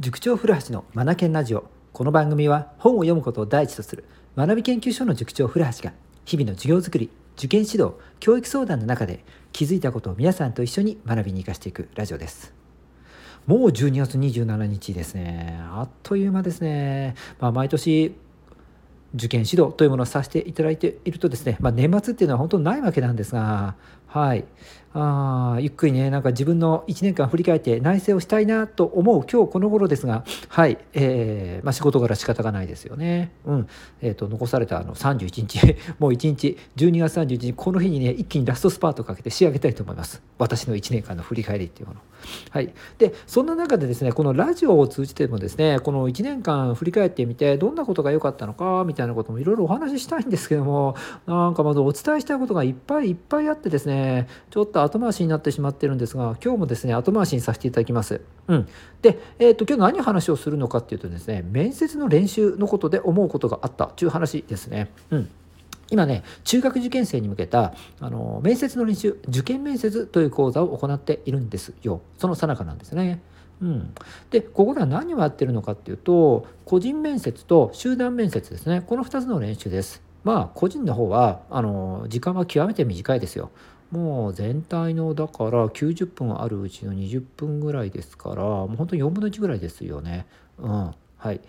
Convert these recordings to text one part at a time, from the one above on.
塾長古橋のマナケンラジオ。この番組は本を読むことを第一とする学び研究所の塾長古橋が日々の授業づくり受験指導教育相談の中で気づいたことを皆さんと一緒に学びに生かしていくラジオです。もう12月27日ですね。あっという間ですね、まあ、毎年受験指導というものをさせていただいているとですね、まあ、年末っていうのは本当ないわけなんですが、はい、あゆっくりねなんか自分の1年間振り返って内省をしたいなと思う今日この頃ですがはい、えーまあ、仕事柄仕方がないですよね。うん。えーと、残されたあの31日 もう1日12月31日この日にね一気にラストスパートをかけて仕上げたいと思います。私の1年間の振り返りっていうもの。はい、でそんな中でですねこのラジオを通じてもですねこの1年間振り返ってみてどんなことが良かったのかみたいなたいなこともいろいろお話ししたいんですけどもなんかまずお伝えしたいことがいっぱいいっぱいあってですねちょっと後回しになってしまってるんですが今日もですね後回しにさせていただきます。うん、で、えーと、今日何話をするのかっていうとですね面接の練習のことで思うことがあったという話ですね。うん今ね中学受験生に向けたあの面接の練習受験面接という講座を行っているんですよその最中なんですね。うん、でここでは何をやってるのかっていうと個人面接と集団面接ですね。この2つの練習です。まあ個人の方はあの時間は極めて短いですよ。もう全体のだから90分あるうちの20分ぐらいですからもう本当に4分の1ぐらいですよね。うん。はい、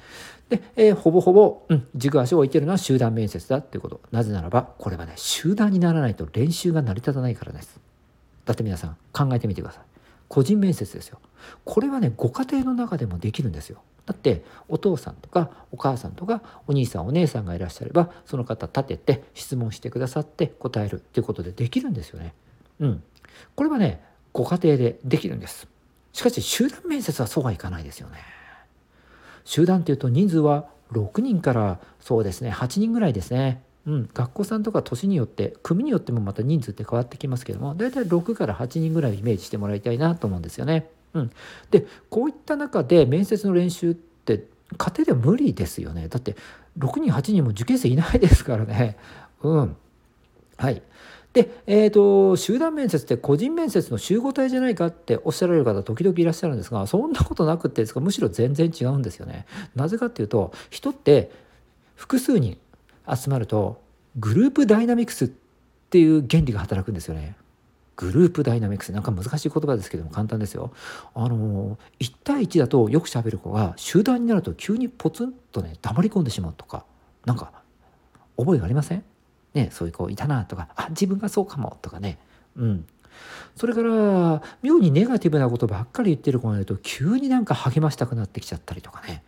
で、えー、ほぼほぼ、うん、軸足を置いてるのは集団面接だっていうこと。なぜならばこれはね集団にならないと練習が成り立たないからです。だって皆さん考えてみてください。個人面接ですよこれはねご家庭の中でもできるんですよだってお父さんとかお母さんとかお兄さんお姉さんがいらっしゃればその方立てて質問してくださって答えるっていうことでできるんですよね。うん。これはねご家庭でできるんです。しかし集団面接はそうはいかないですよね。集団っていうと人数は6人からそうですね8人ぐらいですね。うん、学校さんとか年によって組によってもまた人数って変わってきますけども大体6から8人ぐらいをイメージしてもらいたいなと思うんですよね。うん、でこういった中で面接の練習って家庭では無理ですよね。だって6人8人も受験生いないですからね。うん。はい。で、えーと、集団面接って個人面接の集合体じゃないかっておっしゃられる方時々いらっしゃるんですがそんなことなくってですかむしろ全然違うんですよね。なぜかっていうと人って複数人集まるとグループダイナミクスっていう原理が働くんですよね。グループダイナミクス。なんか難しい言葉ですけども簡単ですよ。あの1対1だとよくしゃべる子が集団になると急にポツンとね黙り込んでしまうとかなんか覚えがありません？ねそういう子いたなとかあ自分がそうかもとかね。うん。それから妙にネガティブなことばっかり言ってる子がいると急になんか励ましたくなってきちゃったりとかね。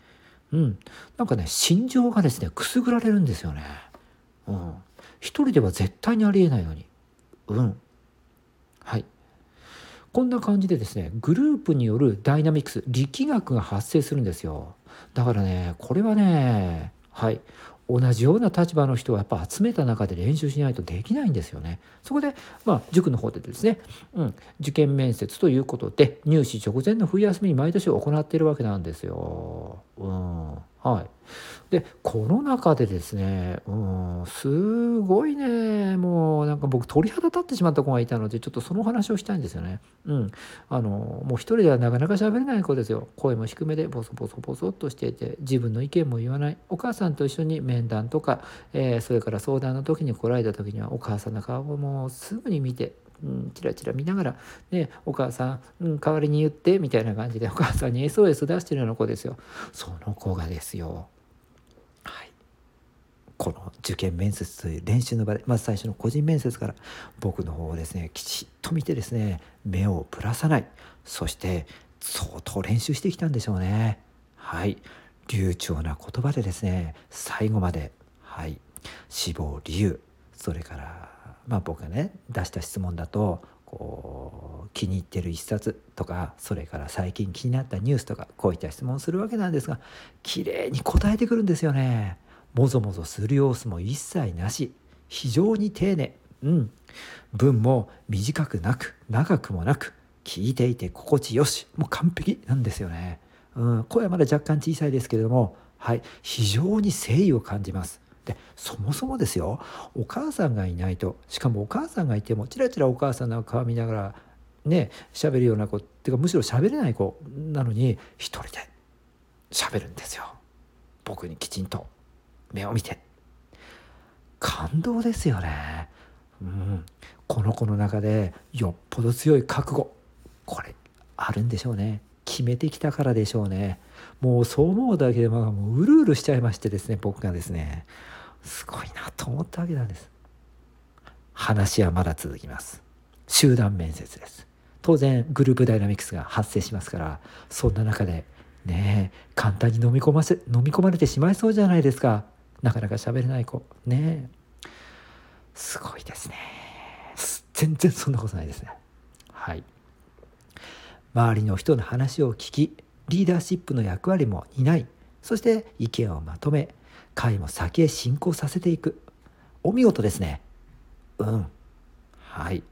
うん。なんかね心情がですねくすぐられるんですよね。うん、一人では絶対にありえないのに。うん。はい。こんな感じでですねグループによるダイナミクス力学が発生するんですよ。だからねこれはねはい。同じような立場の人をやっぱ集めた中で練習しないとできないんですよね。そこで、まあ、塾の方でですね、うん、受験面接ということで入試直前の冬休みに毎年行っているわけなんですよ。うんはい、でこの中でですねうんすごいねもうなんか僕鳥肌立ってしまった子がいたのでちょっとその話をしたいんですよね。うん、あのもう一人ではなかなか喋れない子ですよ。声も低めでボソボソボソっとしていて自分の意見も言わない。お母さんと一緒に面談とか、えー、それから相談の時に来られた時にはお母さんの顔もすぐに見てうん、チラチラ見ながら、ね、お母さん、うん、代わりに言ってみたいな感じでお母さんに SOS 出してるような子ですよ。その子がですよ。はい。この受験面接という練習の場でまず最初の個人面接から僕の方をですねきちっと見てですね目をぶらさない。そして相当練習してきたんでしょうね。はい。流暢な言葉でですね最後まではい。死亡理由それからまあ、僕がね出した質問だとこう気に入ってる一冊とかそれから最近気になったニュースとかこういった質問をするわけなんですが綺麗に答えてくるんですよね。もぞもぞする様子も一切なし非常に丁寧うん文も短くなく長くもなく聞いていて心地よしもう完璧なんですよね。うん、声はまだ若干小さいですけれども、はい、非常に誠意を感じます。でそもそもですよお母さんがいないとしかもお母さんがいてもちらちらお母さんの顔見ながらね喋るような子っていうかむしろ喋れない子なのに一人で喋るんですよ。僕にきちんと目を見て。感動ですよね。うん。この子の中でよっぽど強い覚悟これあるんでしょうね。決めてきたからでしょうね。もうそう思うだけでもううるうるしちゃいましてですね僕がですね。すごいなと思ったわけなんです。話はまだ続きます。集団面接です。当然グループダイナミクスが発生しますからそんな中でねえ簡単に飲み込ませ飲み込まれてしまいそうじゃないですか。なかなか喋れない子。ねえ。すごいですね。全然そんなことないですね。はい。周りの人の話を聞きリーダーシップの役割も担いそして意見をまとめ会も先へ進行させていく。お見事ですね。うん。はい。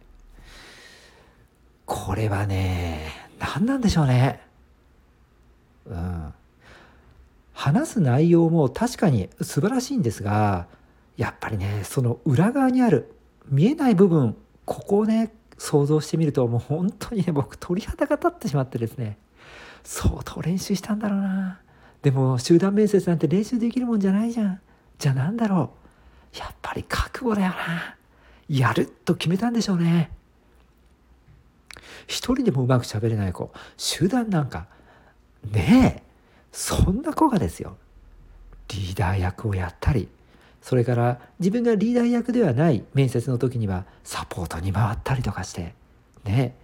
これはね何なんでしょうね。うん。話す内容も確かに素晴らしいんですがやっぱりねその裏側にある見えない部分ここをね想像してみるともう本当にね僕鳥肌が立ってしまってですね相当練習したんだろうな。でも集団面接なんて練習できるもんじゃないじゃん。じゃあ何だろう。やっぱり覚悟だよな。やると決めたんでしょうね。一人でもうまく喋れない子集団なんか。ねえ。そんな子がですよ。リーダー役をやったりそれから自分がリーダー役ではない面接の時にはサポートに回ったりとかして。ねえ。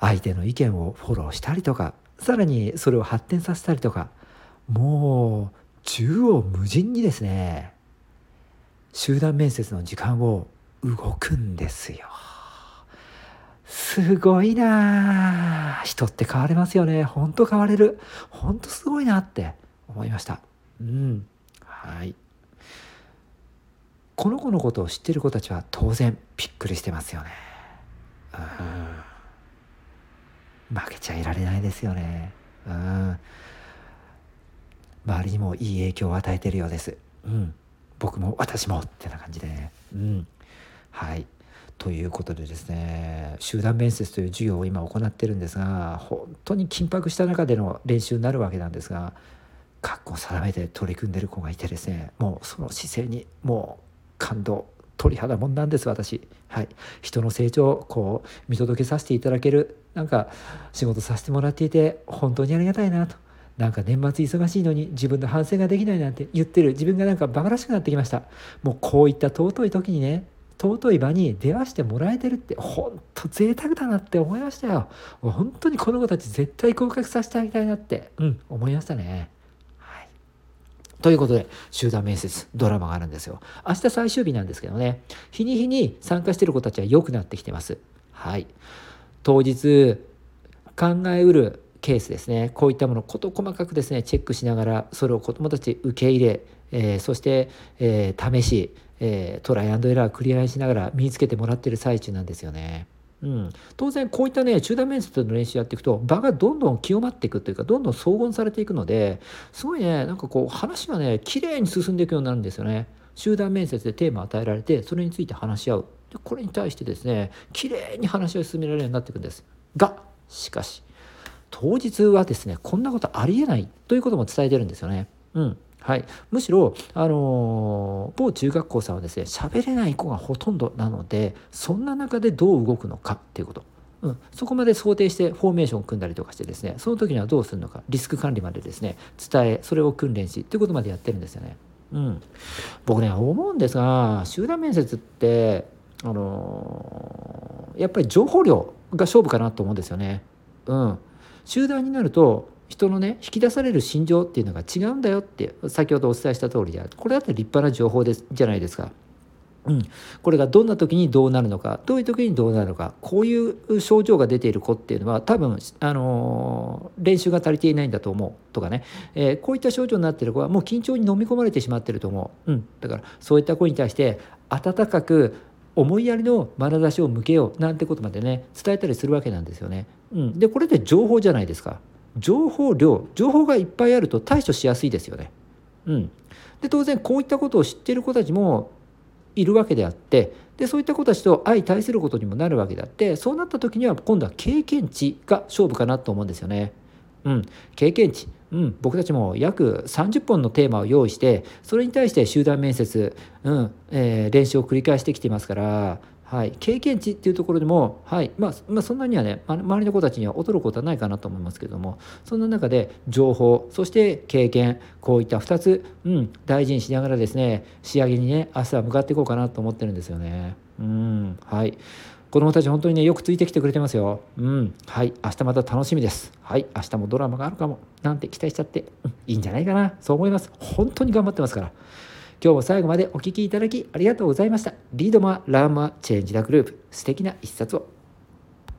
相手の意見をフォローしたりとかさらにそれを発展させたりとかもう縦横無尽にですね集団面接の時間を動くんですよ。すごいな人って変われますよね。ほんと変われる。ほんとすごいなって思いました。うん。はい。この子のことを知ってる子たちは当然びっくりしてますよね。うん。負けちゃいられないですよね。うん。周りにもいい影響を与えてるようです。うん。僕も私もってな感じでね。うん。はい。ということでですね集団面接という授業を今行ってるんですが本当に緊迫した中での練習になるわけなんですが覚悟を定めて取り組んでる子がいてですねもうその姿勢にもう感動鳥肌もんなんです私。はい。人の成長をこう見届けさせていただけるなんか仕事させてもらっていて本当にありがたいなと。なんか年末忙しいのに自分の反省ができないなんて言ってる。自分がなんかバカらしくなってきました。もうこういった尊い時にね尊い場に出会してもらえてるって本当贅沢だなって思いましたよ。本当にこの子たち絶対合格させてあげたいなってうん思いましたね。ということで集団面接ドラマがあるんですよ。明日最終日なんですけどね。日に日に参加してる子たちは良くなってきてます。はい。当日考えうるケースですね。こういったもの事細かくですねチェックしながらそれを子どもたち受け入れ、えー、そして、えー、試しえー、トライアンドエラー繰り返しながら身につけてもらってる最中なんですよね。うん、当然こういったね中断面接の練習やっていくと場がどんどん清まっていくというかどんどん荘厳されていくのですごいねなんかこう話がね綺麗に進んでいくようになるんですよね。集団面接でテーマを与えられてそれについて話し合うでこれに対してですね綺麗に話を進められるようになっていくんです。がしかし当日はですねこんなことありえないということも伝えてるんですよね。うん、はい、むしろ、あのー、某中学校さんはですね喋れない子がほとんどなのでそんな中でどう動くのかっていうこと、うん、そこまで想定してフォーメーションを組んだりとかしてですねその時にはどうするのかリスク管理までですね伝えそれを訓練しっていうことまでやってるんですよね。うん、僕ね思うんですが集団面接ってあのー、やっぱり情報量が勝負かなと思うんですよね。うん、集団になると人のね引き出される心情っていうのが違うんだよって先ほどお伝えした通りである。これだって立派な情報ですじゃないですか。うん、これがどんな時にどうなるのかどういう時にどうなるのかこういう症状が出ている子っていうのは多分、あのー、練習が足りていないんだと思う。とかね、えー、こういった症状になっている子はもう緊張に飲み込まれてしまってると思う、うん、だからそういった子に対して温かく思いやりの眼差しを向けようなんてことまでね伝えたりするわけなんですよね。うん、でこれって情報じゃないですか。情報量情報がいっぱいあると対処しやすいですよね。うん、で当然こういったことを知っている子たちもいるわけであってでそういった子たちと相対することにもなるわけであってそうなった時には今度は経験値が勝負かなと思うんですよね。うん、経験値、うん、僕たちも約30本のテーマを用意してそれに対して集団面接、うん。えー、練習を繰り返してきていますからはい、経験値っていうところでも、はいまあ、まあ、そんなにはね周りの子たちには劣ることはないかなと思いますけどもそんな中で情報そして経験こういった2つ、うん、大事にしながらですね仕上げにね明日は向かっていこうかなと思ってるんですよね。うんはい子供たち本当にねよくついてきてくれてますよ。うんはい明日また楽しみです。はい明日もドラマがあるかもなんて期待しちゃって、うん、いいんじゃないかなそう思います。本当に頑張ってますから。今日も最後までお聴きいただきありがとうございました。 Read more, learn more, change the globe、素敵な一冊を。